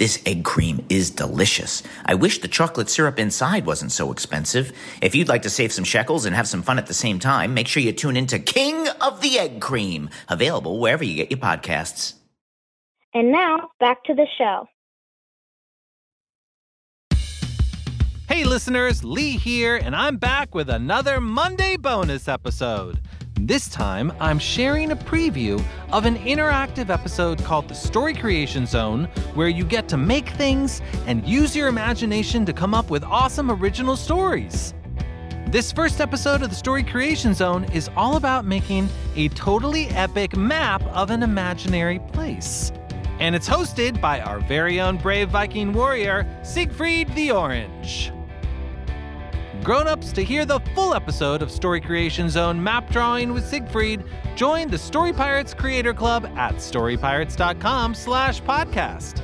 This egg cream is delicious. I wish the chocolate syrup inside wasn't so expensive. If you'd like to save some shekels and have some fun at the same time, make sure you tune into King of the Egg Cream, available wherever you get your podcasts. And now back to the show. Hey listeners, Lee here, and I'm back with another Monday bonus episode. This time, I'm sharing a preview of an interactive episode called the Story Creation Zone, where you get to make things and use your imagination to come up with awesome original stories. This first episode of the Story Creation Zone is all about making a totally epic map of an imaginary place. And it's hosted by our very own brave Viking warrior, Siegfried the Orange. Grown-ups, to hear the full episode of Story Creation Zone map drawing with Siegfried, join the Story Pirates Creator Club at storypirates.com slash podcast.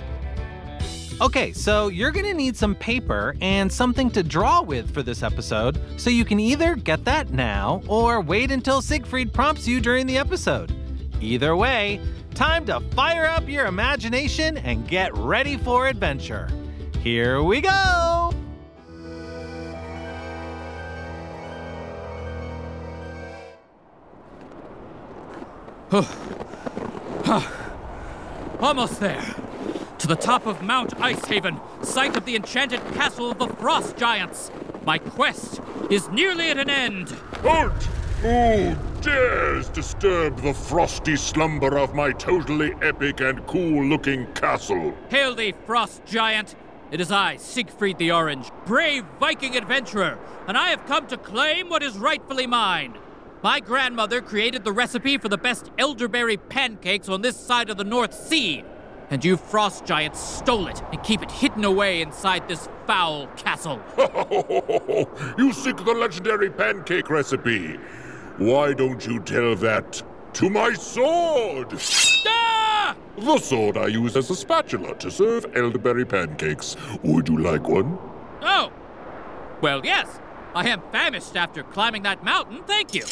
Okay, so you're gonna need some paper and something to draw with for this episode, so you can either get that now or wait until Siegfried prompts you during the episode. Either way, time to fire up your imagination and get ready for adventure. Here we go! Almost there. To the top of Mount Icehaven, site of the enchanted castle of the Frost Giants. My quest is nearly at an end. Halt! Who dares disturb the frosty slumber of my totally epic and cool looking castle? Hail thee, Frost Giant! It is I, Siegfried the Orange, brave Viking adventurer, and I have come to claim what is rightfully mine. My grandmother created the recipe for the best elderberry pancakes on this side of the North Sea. And you frost giants stole it and keep it hidden away inside this foul castle. you seek the legendary pancake recipe. Why don't you tell that to my sword? Ah! The sword I use as a spatula to serve elderberry pancakes. Would you like one? Oh! Well, yes. I am famished after climbing that mountain, thank you.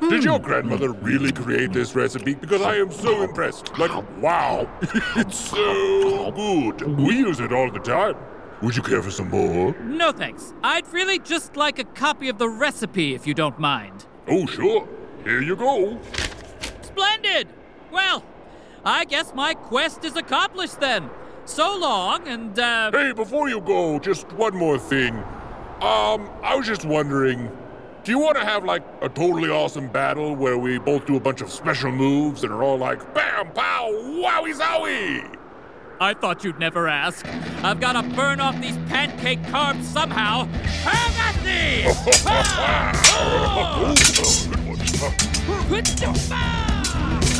Did your grandmother really create this recipe? Because I am so impressed. Like, wow, it's so good. We use it all the time. Would you care for some more? No thanks. I'd really just like a copy of the recipe if you don't mind. Oh, sure. Here you go. Splendid! Well, I guess my quest is accomplished then. So long, and, uh. Hey, before you go, just one more thing. Um, I was just wondering do you want to have like a totally awesome battle where we both do a bunch of special moves and are all like bam, pow, wowie zowie? I thought you'd never ask. I've got to burn off these pancake carbs somehow. Have at thee! Ah! Another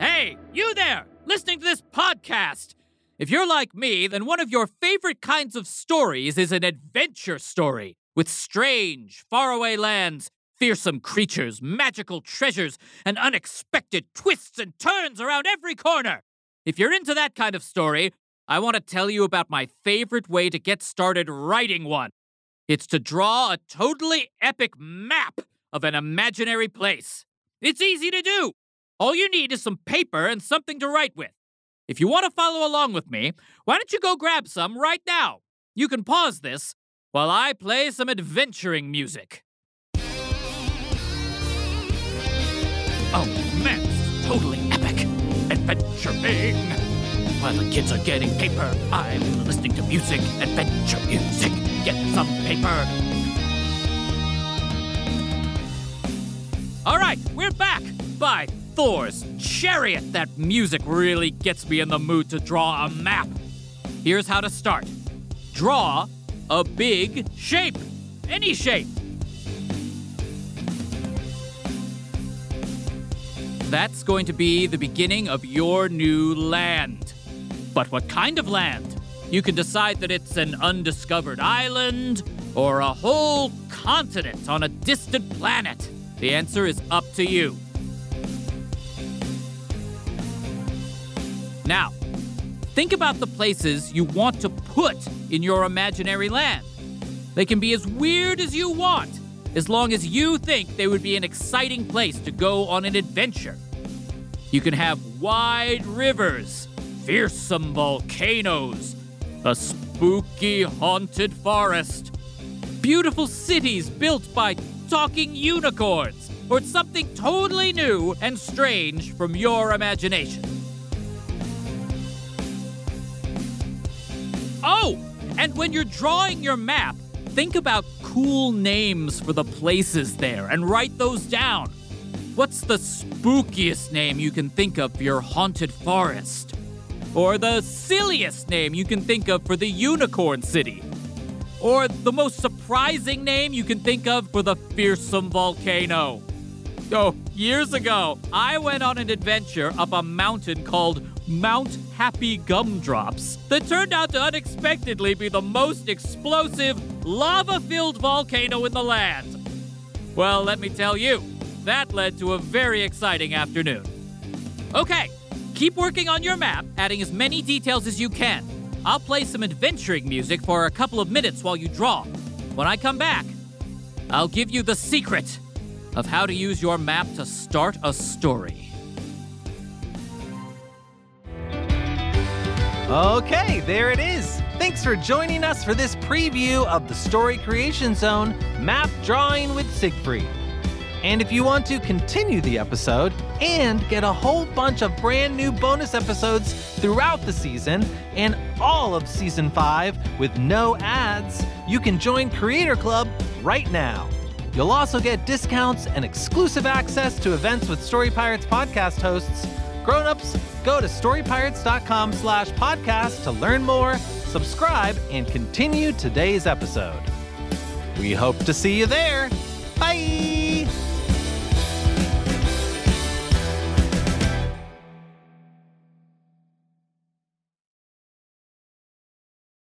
Hey, you there, listening to this podcast! If you're like me, then one of your favorite kinds of stories is an adventure story with strange, faraway lands, fearsome creatures, magical treasures, and unexpected twists and turns around every corner. If you're into that kind of story, I want to tell you about my favorite way to get started writing one. It's to draw a totally epic map of an imaginary place. It's easy to do. All you need is some paper and something to write with. If you want to follow along with me, why don't you go grab some right now? You can pause this while I play some adventuring music. Oh man, this is totally epic! Adventuring! While the kids are getting paper, I'm listening to music, adventure music. Get some paper. All right, we're back by Thor's chariot. That music really gets me in the mood to draw a map. Here's how to start draw a big shape, any shape. That's going to be the beginning of your new land. But what kind of land? You can decide that it's an undiscovered island or a whole continent on a distant planet. The answer is up to you. Now, think about the places you want to put in your imaginary land. They can be as weird as you want, as long as you think they would be an exciting place to go on an adventure. You can have wide rivers, fearsome volcanoes, a spooky haunted forest, beautiful cities built by talking unicorns, or something totally new and strange from your imagination. Oh, and when you're drawing your map, think about cool names for the places there and write those down. What's the spookiest name you can think of for your haunted forest? Or the silliest name you can think of for the unicorn city? Or the most surprising name you can think of for the fearsome volcano? Oh, years ago, I went on an adventure up a mountain called Mount Happy Gumdrops that turned out to unexpectedly be the most explosive, lava filled volcano in the land. Well, let me tell you, that led to a very exciting afternoon. Okay, keep working on your map, adding as many details as you can. I'll play some adventuring music for a couple of minutes while you draw. When I come back, I'll give you the secret of how to use your map to start a story. Okay, there it is. Thanks for joining us for this preview of the Story Creation Zone Map Drawing with Siegfried. And if you want to continue the episode and get a whole bunch of brand new bonus episodes throughout the season and all of season 5 with no ads, you can join Creator Club right now. You'll also get discounts and exclusive access to events with Story Pirates podcast hosts Grown-ups, go to storypirates.com slash podcast to learn more, subscribe, and continue today's episode. We hope to see you there. Bye!